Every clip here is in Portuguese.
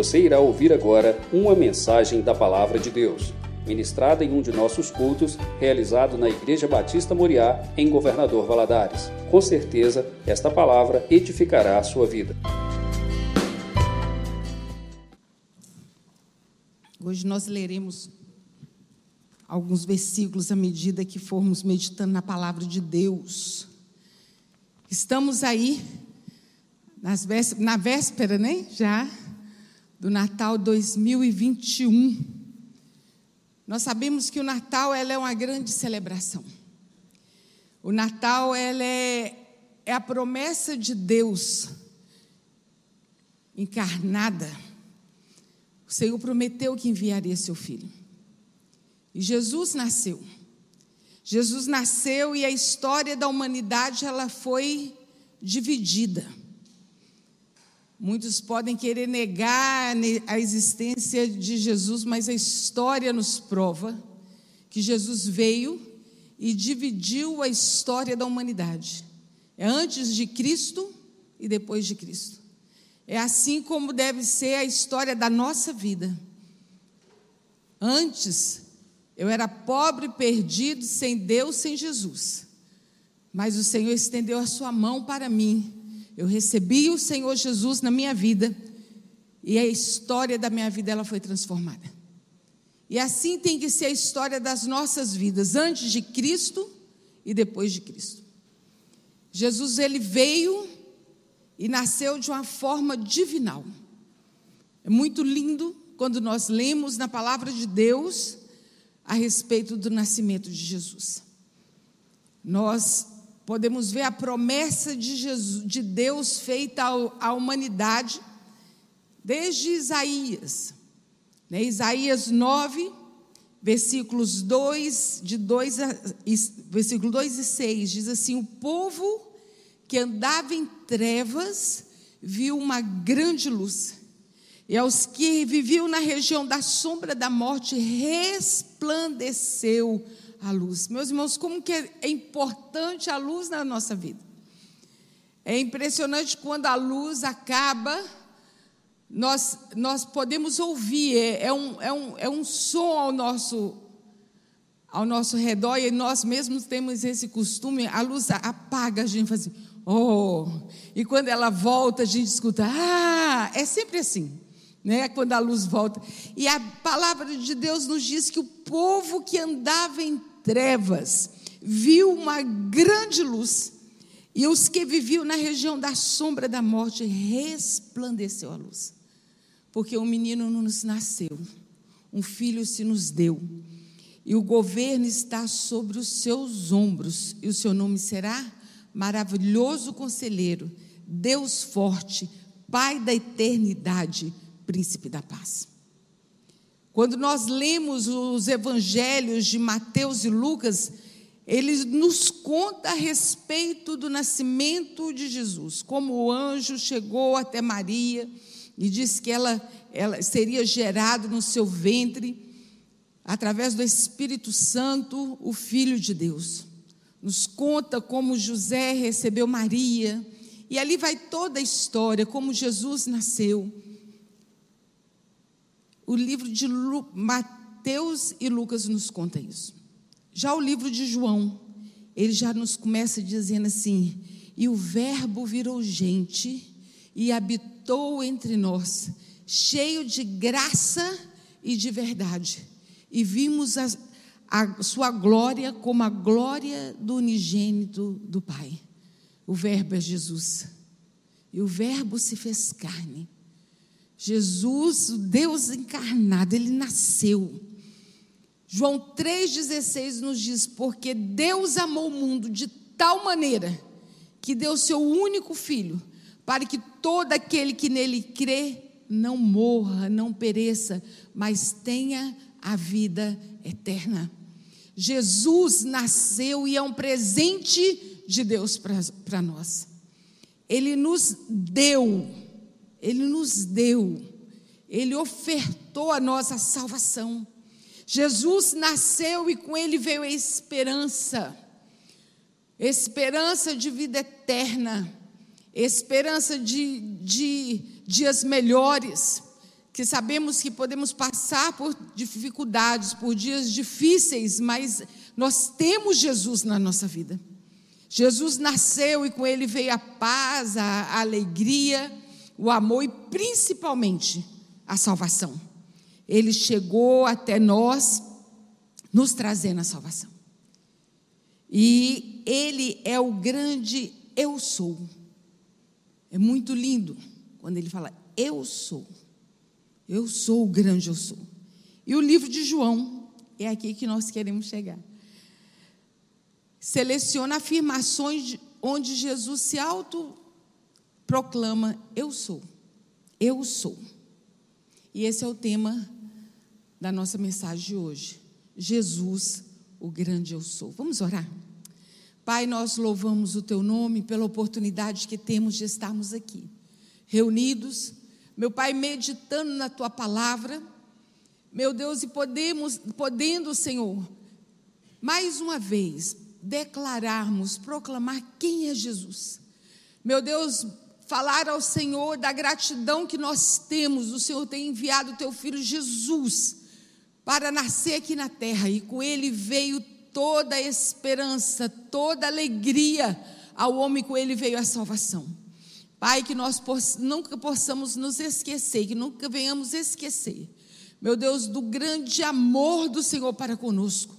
Você irá ouvir agora uma mensagem da Palavra de Deus, ministrada em um de nossos cultos, realizado na Igreja Batista Moriá, em Governador Valadares. Com certeza, esta palavra edificará a sua vida. Hoje nós leremos alguns versículos à medida que formos meditando na palavra de Deus. Estamos aí vésperas, na véspera, né? Já do Natal 2021. Nós sabemos que o Natal ela é uma grande celebração. O Natal ela é, é a promessa de Deus encarnada. O Senhor prometeu que enviaria seu filho. E Jesus nasceu. Jesus nasceu e a história da humanidade ela foi dividida. Muitos podem querer negar a existência de Jesus, mas a história nos prova que Jesus veio e dividiu a história da humanidade. É antes de Cristo e depois de Cristo. É assim como deve ser a história da nossa vida. Antes eu era pobre, perdido, sem Deus, sem Jesus. Mas o Senhor estendeu a sua mão para mim. Eu recebi o Senhor Jesus na minha vida e a história da minha vida ela foi transformada. E assim tem que ser a história das nossas vidas, antes de Cristo e depois de Cristo. Jesus ele veio e nasceu de uma forma divinal. É muito lindo quando nós lemos na palavra de Deus a respeito do nascimento de Jesus. Nós podemos ver a promessa de, Jesus, de Deus feita à humanidade desde Isaías. Né? Isaías 9, versículos 2, de 2 a, versículo 2 e 6, diz assim: O povo que andava em trevas viu uma grande luz. E aos que viviam na região da sombra da morte, resplandeceu a luz. Meus irmãos, como que é importante a luz na nossa vida. É impressionante quando a luz acaba, nós, nós podemos ouvir, é, é, um, é, um, é um som ao nosso, ao nosso redor, e nós mesmos temos esse costume, a luz apaga, a gente faz assim, oh, e quando ela volta, a gente escuta, ah, é sempre assim né, quando a luz volta. E a palavra de Deus nos diz que o povo que andava em trevas viu uma grande luz, e os que viviam na região da sombra da morte resplandeceu a luz. Porque um menino nos nasceu, um filho se nos deu, e o governo está sobre os seus ombros, e o seu nome será Maravilhoso Conselheiro, Deus Forte, Pai da Eternidade príncipe da paz. Quando nós lemos os evangelhos de Mateus e Lucas, ele nos conta a respeito do nascimento de Jesus, como o anjo chegou até Maria e disse que ela, ela seria gerado no seu ventre, através do Espírito Santo, o Filho de Deus. Nos conta como José recebeu Maria, e ali vai toda a história, como Jesus nasceu o livro de Lu, Mateus e Lucas nos conta isso. Já o livro de João, ele já nos começa dizendo assim: e o Verbo virou gente e habitou entre nós, cheio de graça e de verdade, e vimos a, a sua glória como a glória do unigênito do Pai. O Verbo é Jesus, e o Verbo se fez carne Jesus, o Deus encarnado, ele nasceu. João 3,16 nos diz: Porque Deus amou o mundo de tal maneira que deu seu único filho, para que todo aquele que nele crê não morra, não pereça, mas tenha a vida eterna. Jesus nasceu e é um presente de Deus para nós. Ele nos deu ele nos deu, Ele ofertou a nós a salvação. Jesus nasceu e com Ele veio a esperança, esperança de vida eterna, esperança de, de dias melhores, que sabemos que podemos passar por dificuldades, por dias difíceis, mas nós temos Jesus na nossa vida. Jesus nasceu e com ele veio a paz, a alegria, o amor e principalmente a salvação. Ele chegou até nós nos trazendo a salvação. E ele é o grande eu sou. É muito lindo quando ele fala eu sou. Eu sou o grande eu sou. E o livro de João é aqui que nós queremos chegar. Seleciona afirmações onde Jesus se auto proclama eu sou. Eu sou. E esse é o tema da nossa mensagem de hoje. Jesus, o grande eu sou. Vamos orar? Pai, nós louvamos o teu nome pela oportunidade que temos de estarmos aqui, reunidos, meu Pai, meditando na tua palavra, meu Deus, e podemos, podendo, Senhor, mais uma vez, declararmos, proclamar quem é Jesus. Meu Deus, falar ao Senhor da gratidão que nós temos, o Senhor tem enviado o teu filho Jesus para nascer aqui na terra e com ele veio toda a esperança, toda a alegria ao homem, com ele veio a salvação. Pai, que nós nunca possamos nos esquecer, que nunca venhamos esquecer, meu Deus, do grande amor do Senhor para conosco.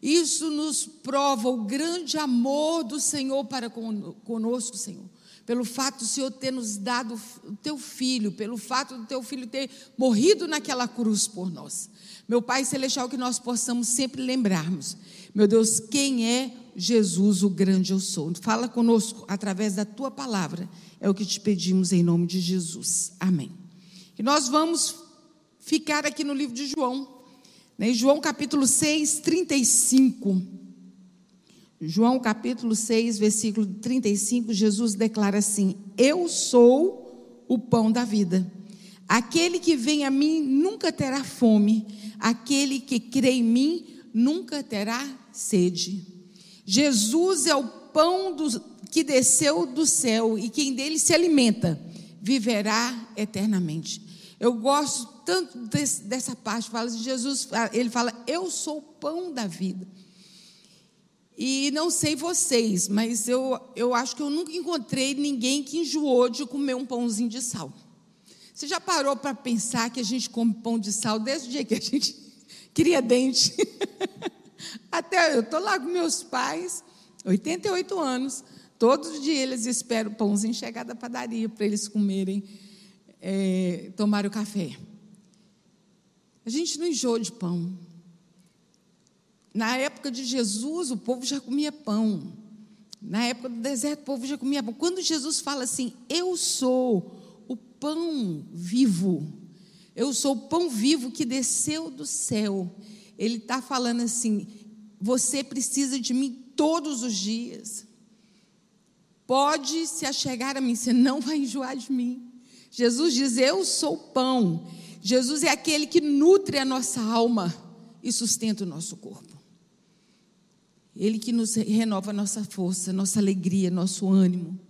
Isso nos prova o grande amor do Senhor para conosco, Senhor. Pelo fato do Senhor ter nos dado o teu filho, pelo fato do teu filho ter morrido naquela cruz por nós. Meu Pai Celestial, que nós possamos sempre lembrarmos, meu Deus, quem é Jesus, o grande eu sou. Fala conosco através da tua palavra, é o que te pedimos em nome de Jesus. Amém. E nós vamos ficar aqui no livro de João, né? João capítulo 6, 35. João capítulo 6, versículo 35, Jesus declara assim: Eu sou o pão da vida. Aquele que vem a mim nunca terá fome, aquele que crê em mim nunca terá sede. Jesus é o pão do, que desceu do céu e quem dele se alimenta viverá eternamente. Eu gosto tanto desse, dessa parte, fala Jesus, ele fala: Eu sou o pão da vida. E não sei vocês, mas eu, eu acho que eu nunca encontrei ninguém que enjoou de comer um pãozinho de sal. Você já parou para pensar que a gente come pão de sal desde o dia que a gente cria dente? Até eu estou lá com meus pais, 88 anos, todos os dias eles esperam o pãozinho chegar da padaria para eles comerem, é, tomar o café. A gente não enjoa de pão. Na época de Jesus, o povo já comia pão. Na época do deserto, o povo já comia pão. Quando Jesus fala assim, eu sou o pão vivo. Eu sou o pão vivo que desceu do céu. Ele está falando assim: você precisa de mim todos os dias. Pode se achegar a mim, você não vai enjoar de mim. Jesus diz: Eu sou o pão. Jesus é aquele que nutre a nossa alma e sustenta o nosso corpo. Ele que nos renova nossa força, nossa alegria, nosso ânimo.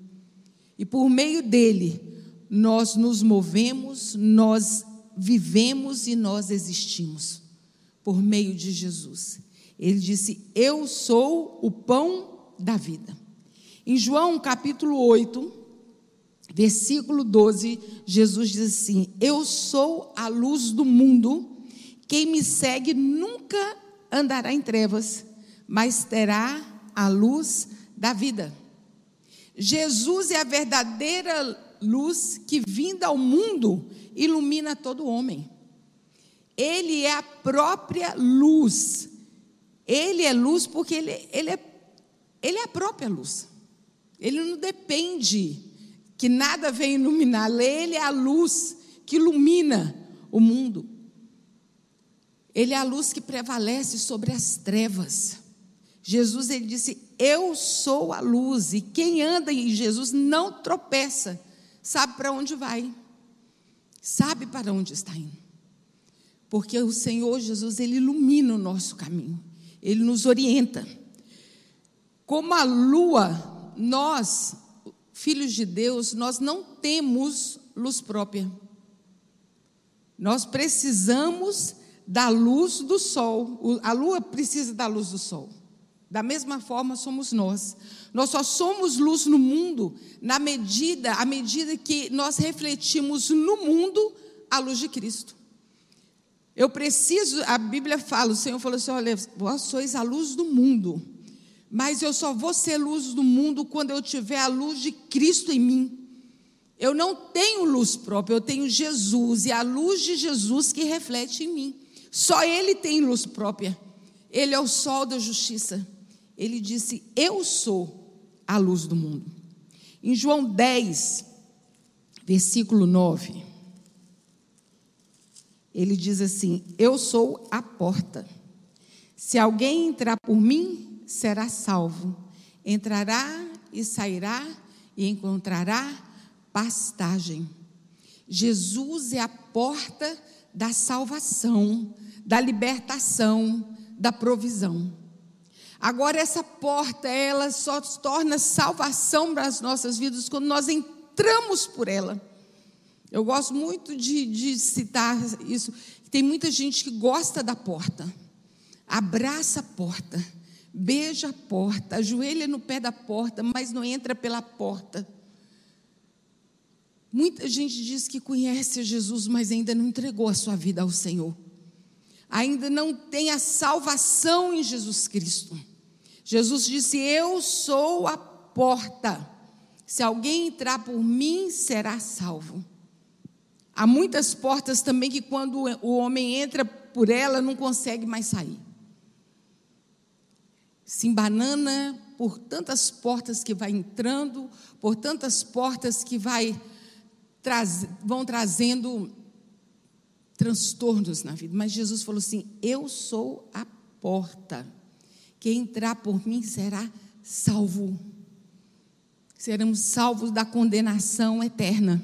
E por meio dele, nós nos movemos, nós vivemos e nós existimos. Por meio de Jesus. Ele disse: Eu sou o pão da vida. Em João capítulo 8, versículo 12, Jesus diz assim: Eu sou a luz do mundo, quem me segue nunca andará em trevas, mas terá a luz da vida. Jesus é a verdadeira luz que, vinda ao mundo, ilumina todo homem. Ele é a própria luz. Ele é luz porque ele, ele, é, ele é a própria luz. Ele não depende que nada venha iluminar. Ele é a luz que ilumina o mundo. Ele é a luz que prevalece sobre as trevas. Jesus ele disse: Eu sou a luz, e quem anda em Jesus não tropeça, sabe para onde vai, sabe para onde está indo. Porque o Senhor Jesus, ele ilumina o nosso caminho, ele nos orienta. Como a lua, nós, filhos de Deus, nós não temos luz própria. Nós precisamos da luz do sol. A lua precisa da luz do sol. Da mesma forma somos nós. Nós só somos luz no mundo na medida, à medida que nós refletimos no mundo a luz de Cristo. Eu preciso, a Bíblia fala, o Senhor falou assim: olha, vós sois a luz do mundo, mas eu só vou ser luz do mundo quando eu tiver a luz de Cristo em mim. Eu não tenho luz própria, eu tenho Jesus e a luz de Jesus que reflete em mim. Só Ele tem luz própria. Ele é o sol da justiça. Ele disse: Eu sou a luz do mundo. Em João 10, versículo 9, ele diz assim: Eu sou a porta. Se alguém entrar por mim, será salvo. Entrará e sairá e encontrará pastagem. Jesus é a porta da salvação, da libertação, da provisão. Agora essa porta, ela só torna salvação para as nossas vidas quando nós entramos por ela. Eu gosto muito de, de citar isso. Tem muita gente que gosta da porta, abraça a porta, beija a porta, ajoelha no pé da porta, mas não entra pela porta. Muita gente diz que conhece Jesus, mas ainda não entregou a sua vida ao Senhor. Ainda não tem a salvação em Jesus Cristo. Jesus disse: Eu sou a porta. Se alguém entrar por mim, será salvo. Há muitas portas também que, quando o homem entra por ela, não consegue mais sair. Se embanana por tantas portas que vai entrando, por tantas portas que vai traz, vão trazendo transtornos na vida. Mas Jesus falou assim: Eu sou a porta. Quem entrar por mim será salvo. Seremos salvos da condenação eterna.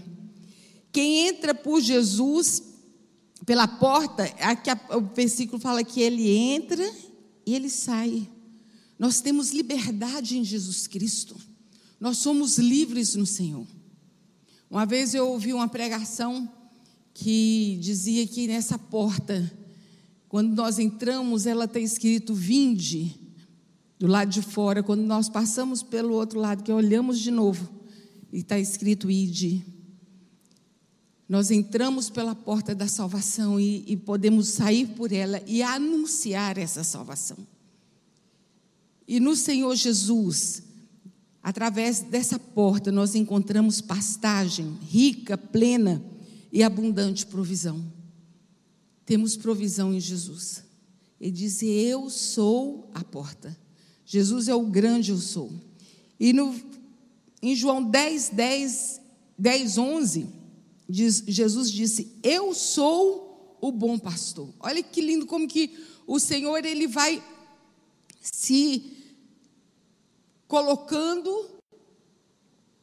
Quem entra por Jesus pela porta, aqui o versículo fala que ele entra e ele sai. Nós temos liberdade em Jesus Cristo. Nós somos livres no Senhor. Uma vez eu ouvi uma pregação que dizia que nessa porta, quando nós entramos, ela está escrito vinde do lado de fora. Quando nós passamos pelo outro lado, que olhamos de novo, e está escrito ide. Nós entramos pela porta da salvação e, e podemos sair por ela e anunciar essa salvação. E no Senhor Jesus, Através dessa porta nós encontramos pastagem rica, plena e abundante provisão. Temos provisão em Jesus. Ele diz: Eu sou a porta. Jesus é o grande eu sou. E no, em João 10, 10, 10, 11, diz, Jesus disse: Eu sou o bom pastor. Olha que lindo como que o Senhor ele vai se colocando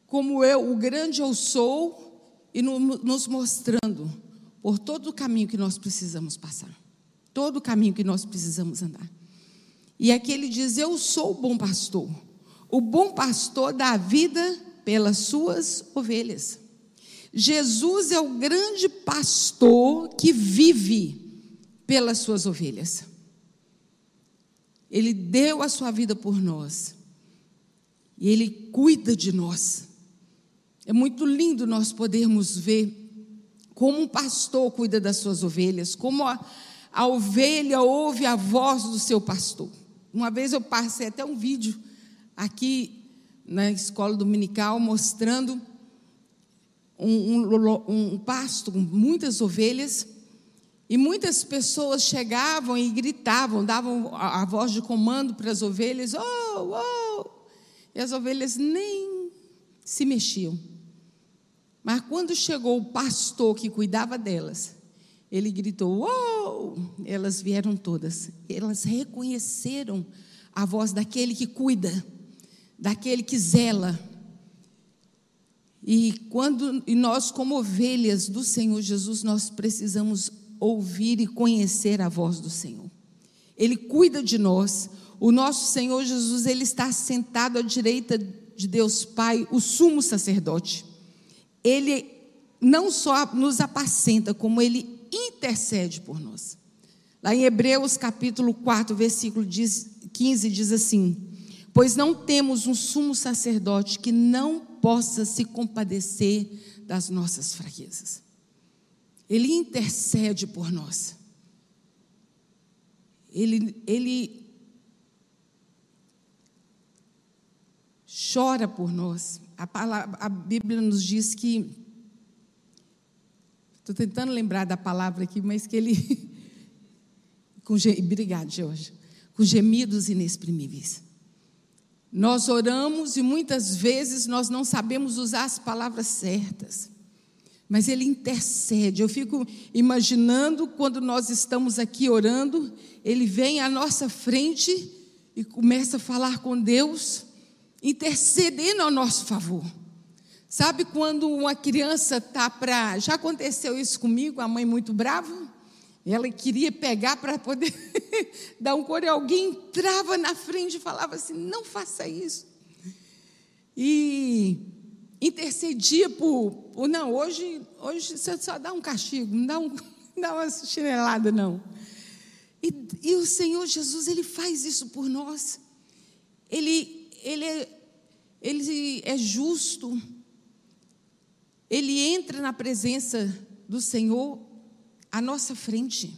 como eu, o grande eu sou, e no, nos mostrando por todo o caminho que nós precisamos passar, todo o caminho que nós precisamos andar. E aqui ele diz: Eu sou o bom pastor. O bom pastor dá vida pelas suas ovelhas. Jesus é o grande pastor que vive pelas suas ovelhas. Ele deu a sua vida por nós. E Ele cuida de nós. É muito lindo nós podermos ver como um pastor cuida das suas ovelhas, como a, a ovelha ouve a voz do seu pastor. Uma vez eu passei até um vídeo aqui na escola dominical mostrando um, um, um pasto com muitas ovelhas e muitas pessoas chegavam e gritavam, davam a, a voz de comando para as ovelhas: oh, oh, e as ovelhas nem se mexiam. Mas quando chegou o pastor que cuidava delas, ele gritou: Uou! Elas vieram todas. Elas reconheceram a voz daquele que cuida, daquele que zela. E quando e nós, como ovelhas do Senhor Jesus, nós precisamos ouvir e conhecer a voz do Senhor. Ele cuida de nós, o nosso Senhor Jesus, ele está sentado à direita de Deus Pai, o sumo sacerdote. Ele não só nos apacenta, como ele intercede por nós. Lá em Hebreus capítulo 4, versículo 15 diz assim: Pois não temos um sumo sacerdote que não possa se compadecer das nossas fraquezas. Ele intercede por nós. Ele, ele chora por nós. A, palavra, a Bíblia nos diz que. Estou tentando lembrar da palavra aqui, mas que ele. Com, obrigado, Jorge. Com gemidos inexprimíveis. Nós oramos e muitas vezes nós não sabemos usar as palavras certas. Mas ele intercede. Eu fico imaginando quando nós estamos aqui orando, ele vem à nossa frente e começa a falar com Deus, intercedendo ao nosso favor. Sabe quando uma criança está para. Já aconteceu isso comigo, a mãe muito brava? Ela queria pegar para poder dar um coro, e alguém entrava na frente e falava assim: não faça isso. E intercedia por, por não, hoje, hoje você só dá um castigo, não dá, um, não dá uma chinelada, não. E, e, o Senhor Jesus, Ele faz isso por nós. Ele, ele, é, ele é justo. Ele entra na presença do Senhor à nossa frente.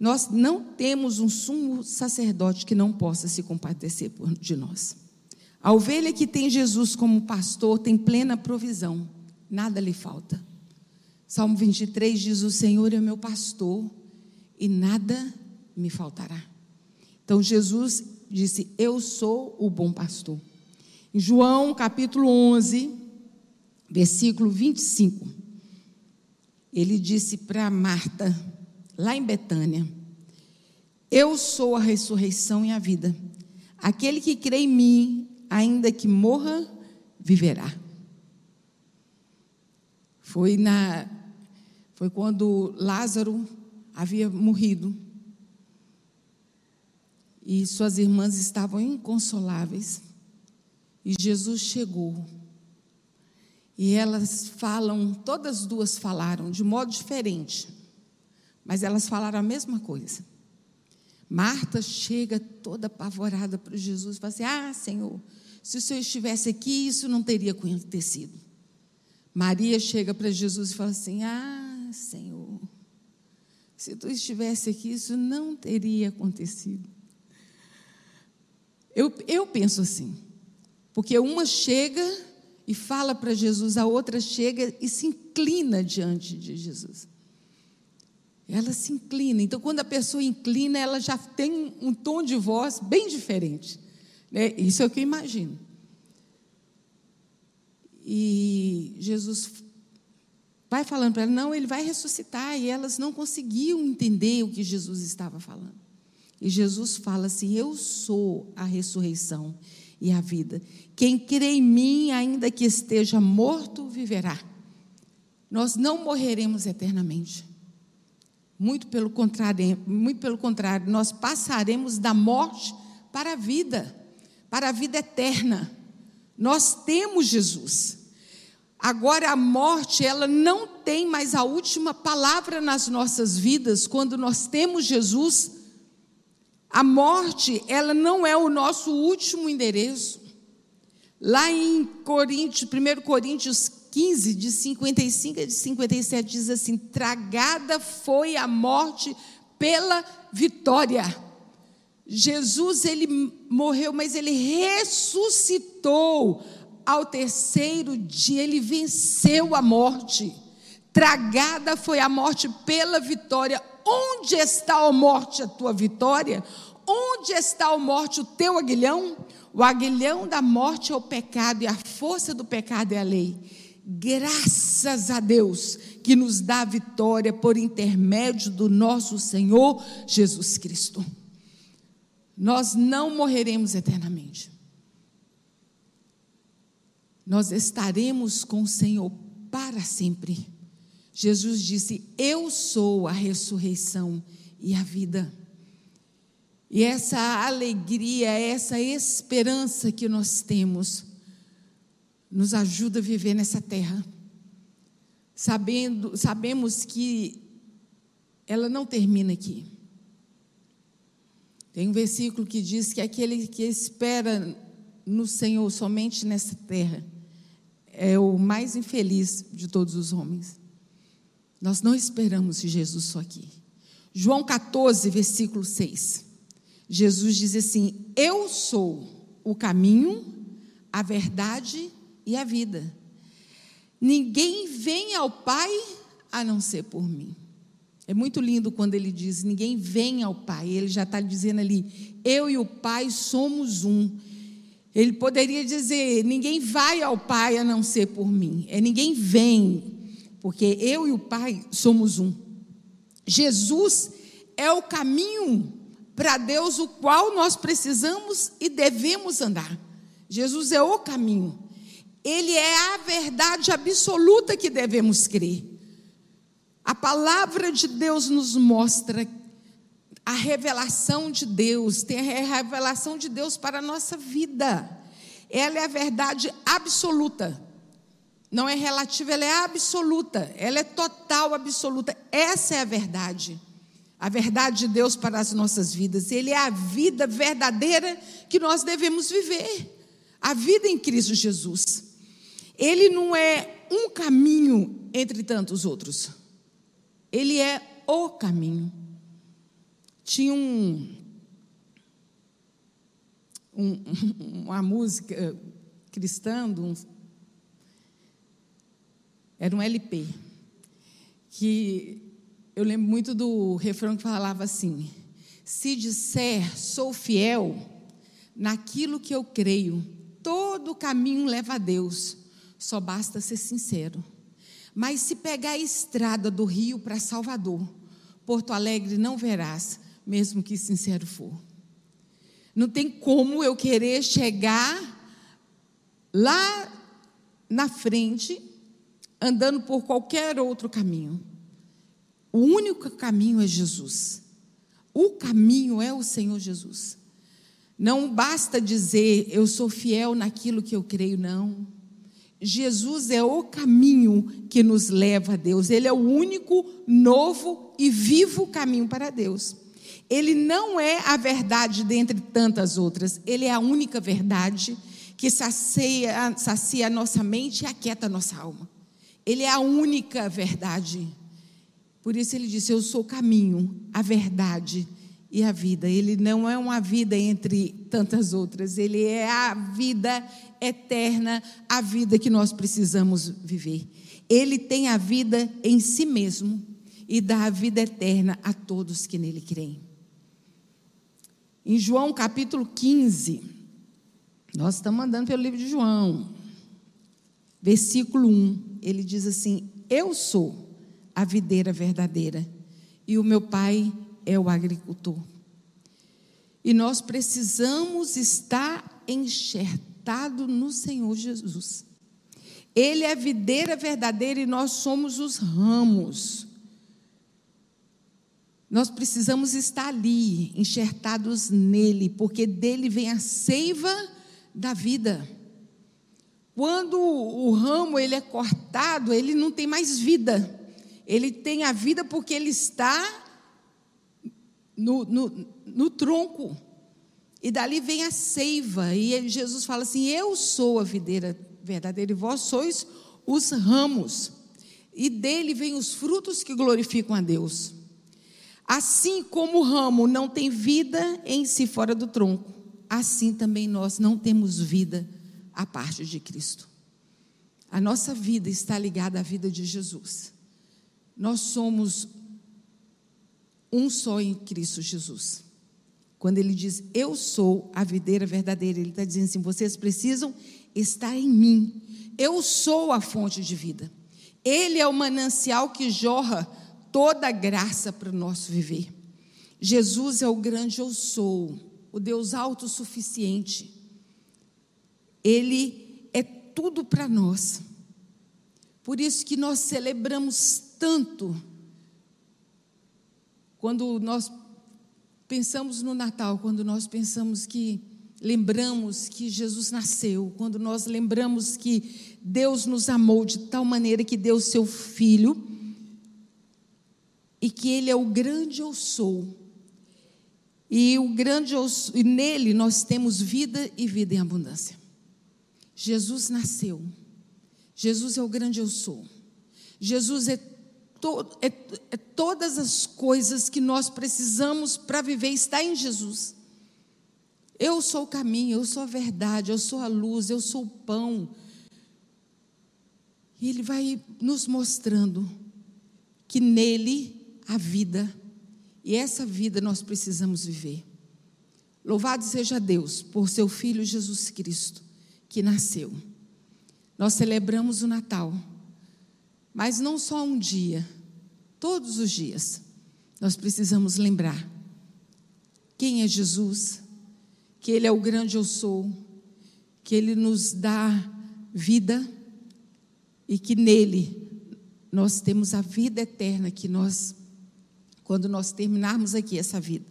Nós não temos um sumo sacerdote que não possa se compadecer de nós. A ovelha que tem Jesus como pastor tem plena provisão, nada lhe falta. Salmo 23 diz: O Senhor é meu pastor e nada me faltará. Então Jesus disse: Eu sou o bom pastor. João capítulo 11, versículo 25 ele disse para Marta, lá em Betânia: Eu sou a ressurreição e a vida. Aquele que crê em mim, ainda que morra, viverá. Foi na foi quando Lázaro havia morrido. E suas irmãs estavam inconsoláveis. E Jesus chegou e elas falam, todas duas falaram de modo diferente, mas elas falaram a mesma coisa. Marta chega toda apavorada para Jesus e fala assim: Ah, Senhor, se o Senhor estivesse aqui, isso não teria acontecido. Maria chega para Jesus e fala assim: Ah, Senhor, se tu estivesse aqui, isso não teria acontecido. Eu, eu penso assim, porque uma chega e fala para Jesus, a outra chega e se inclina diante de Jesus. Ela se inclina. Então, quando a pessoa inclina, ela já tem um tom de voz bem diferente. Né? Isso é o que eu imagino. E Jesus vai falando para ela, não, ele vai ressuscitar. E elas não conseguiam entender o que Jesus estava falando. E Jesus fala assim: Eu sou a ressurreição e a vida. Quem crê em mim, ainda que esteja morto, viverá. Nós não morreremos eternamente. Muito pelo contrário, muito pelo contrário, nós passaremos da morte para a vida, para a vida eterna. Nós temos Jesus. Agora a morte, ela não tem mais a última palavra nas nossas vidas quando nós temos Jesus a morte, ela não é o nosso último endereço. Lá em Coríntios, 1 Coríntios 15, de 55 a de 57, diz assim: Tragada foi a morte pela vitória. Jesus, ele morreu, mas ele ressuscitou ao terceiro dia, ele venceu a morte. Tragada foi a morte pela vitória. Onde está, a morte, a tua vitória? Onde está, a morte, o teu aguilhão? O aguilhão da morte é o pecado e a força do pecado é a lei. Graças a Deus que nos dá a vitória por intermédio do nosso Senhor Jesus Cristo. Nós não morreremos eternamente. Nós estaremos com o Senhor para sempre. Jesus disse: Eu sou a ressurreição e a vida. E essa alegria, essa esperança que nós temos, nos ajuda a viver nessa terra. sabendo, sabemos que ela não termina aqui. Tem um versículo que diz que aquele que espera no Senhor somente nessa terra é o mais infeliz de todos os homens. Nós não esperamos Jesus só aqui. João 14, versículo 6. Jesus diz assim: Eu sou o caminho, a verdade e a vida. Ninguém vem ao Pai a não ser por mim. É muito lindo quando ele diz: Ninguém vem ao Pai. Ele já está dizendo ali: Eu e o Pai somos um. Ele poderia dizer: Ninguém vai ao Pai a não ser por mim. É ninguém vem, porque eu e o Pai somos um. Jesus é o caminho para Deus, o qual nós precisamos e devemos andar. Jesus é o caminho. Ele é a verdade absoluta que devemos crer. A palavra de Deus nos mostra a revelação de Deus, tem a revelação de Deus para a nossa vida. Ela é a verdade absoluta. Não é relativa, ela é absoluta. Ela é total, absoluta. Essa é a verdade. A verdade de Deus para as nossas vidas. Ele é a vida verdadeira que nós devemos viver. A vida em Cristo Jesus. Ele não é um caminho entre tantos outros. Ele é o caminho. Tinha um, um uma música cristã, um, era um LP, que eu lembro muito do refrão que falava assim: Se disser sou fiel naquilo que eu creio, todo caminho leva a Deus só basta ser sincero. Mas se pegar a estrada do Rio para Salvador, Porto Alegre não verás, mesmo que sincero for. Não tem como eu querer chegar lá na frente, andando por qualquer outro caminho. O único caminho é Jesus. O caminho é o Senhor Jesus. Não basta dizer eu sou fiel naquilo que eu creio, não. Jesus é o caminho que nos leva a Deus. Ele é o único, novo e vivo caminho para Deus. Ele não é a verdade dentre tantas outras. Ele é a única verdade que sacia, sacia a nossa mente e aquieta a nossa alma. Ele é a única verdade. Por isso ele disse: Eu sou o caminho, a verdade e a vida. Ele não é uma vida entre tantas outras. Ele é a vida eterna, a vida que nós precisamos viver. Ele tem a vida em si mesmo e dá a vida eterna a todos que nele creem. Em João capítulo 15, nós estamos andando pelo livro de João, versículo 1, ele diz assim: Eu sou a videira verdadeira e o meu pai é o agricultor. E nós precisamos estar enxertados no Senhor Jesus. Ele é a videira verdadeira e nós somos os ramos. Nós precisamos estar ali, enxertados nele, porque dele vem a seiva da vida. Quando o ramo ele é cortado, ele não tem mais vida. Ele tem a vida porque ele está no, no, no tronco. E dali vem a seiva. E Jesus fala assim: Eu sou a videira verdadeira e vós sois os ramos. E dele vem os frutos que glorificam a Deus. Assim como o ramo não tem vida em si fora do tronco, assim também nós não temos vida à parte de Cristo. A nossa vida está ligada à vida de Jesus. Nós somos um só em Cristo Jesus. Quando ele diz, Eu sou a videira verdadeira, ele está dizendo assim: vocês precisam estar em mim. Eu sou a fonte de vida. Ele é o manancial que jorra toda a graça para o nosso viver. Jesus é o grande eu sou, o Deus autossuficiente. Ele é tudo para nós. Por isso que nós celebramos tanto quando nós pensamos no Natal, quando nós pensamos que lembramos que Jesus nasceu, quando nós lembramos que Deus nos amou de tal maneira que deu seu filho e que ele é o grande eu sou. E o grande eu sou, e nele nós temos vida e vida em abundância. Jesus nasceu. Jesus é o grande eu sou. Jesus é, to, é, é todas as coisas que nós precisamos para viver está em Jesus. Eu sou o caminho, eu sou a verdade, eu sou a luz, eu sou o pão. E Ele vai nos mostrando que nele há vida. E essa vida nós precisamos viver. Louvado seja Deus por seu Filho Jesus Cristo, que nasceu. Nós celebramos o Natal, mas não só um dia, todos os dias. Nós precisamos lembrar quem é Jesus que Ele é o grande eu sou, que Ele nos dá vida e que nele nós temos a vida eterna que nós, quando nós terminarmos aqui essa vida,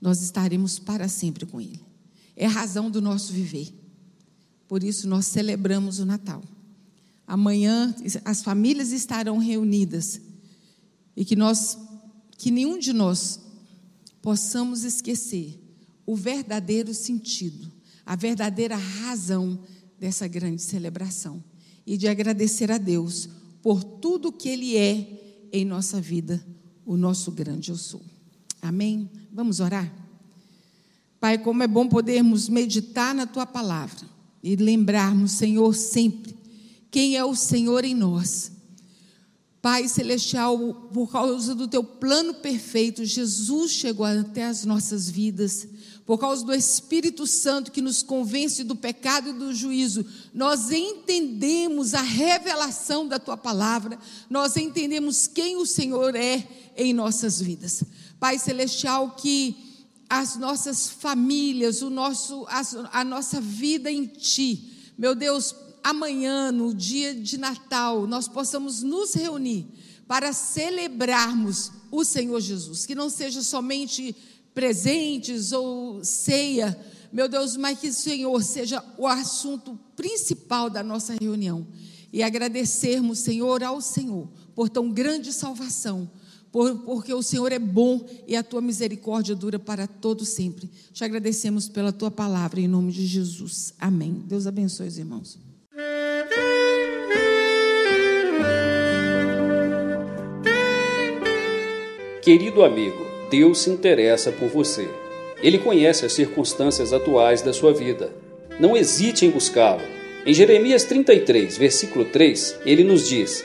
nós estaremos para sempre com Ele. É a razão do nosso viver. Por isso nós celebramos o Natal. Amanhã as famílias estarão reunidas e que nós, que nenhum de nós possamos esquecer o verdadeiro sentido, a verdadeira razão dessa grande celebração e de agradecer a Deus por tudo que Ele é em nossa vida, o nosso grande eu sou. Amém? Vamos orar? Pai, como é bom podermos meditar na Tua palavra e lembrarmos, Senhor, sempre quem é o Senhor em nós Pai Celestial, por causa do teu plano perfeito, Jesus chegou até as nossas vidas. Por causa do Espírito Santo que nos convence do pecado e do juízo, nós entendemos a revelação da tua palavra, nós entendemos quem o Senhor é em nossas vidas. Pai Celestial, que as nossas famílias, o nosso, a, a nossa vida em Ti, meu Deus, amanhã, no dia de Natal, nós possamos nos reunir para celebrarmos o Senhor Jesus. Que não seja somente presentes ou ceia, meu Deus, mas que o Senhor seja o assunto principal da nossa reunião. E agradecermos, Senhor, ao Senhor por tão grande salvação, porque o Senhor é bom e a tua misericórdia dura para todo sempre. Te agradecemos pela tua palavra, em nome de Jesus. Amém. Deus abençoe os irmãos. Querido amigo, Deus se interessa por você. Ele conhece as circunstâncias atuais da sua vida. Não hesite em buscá-lo. Em Jeremias 33, versículo 3, ele nos diz: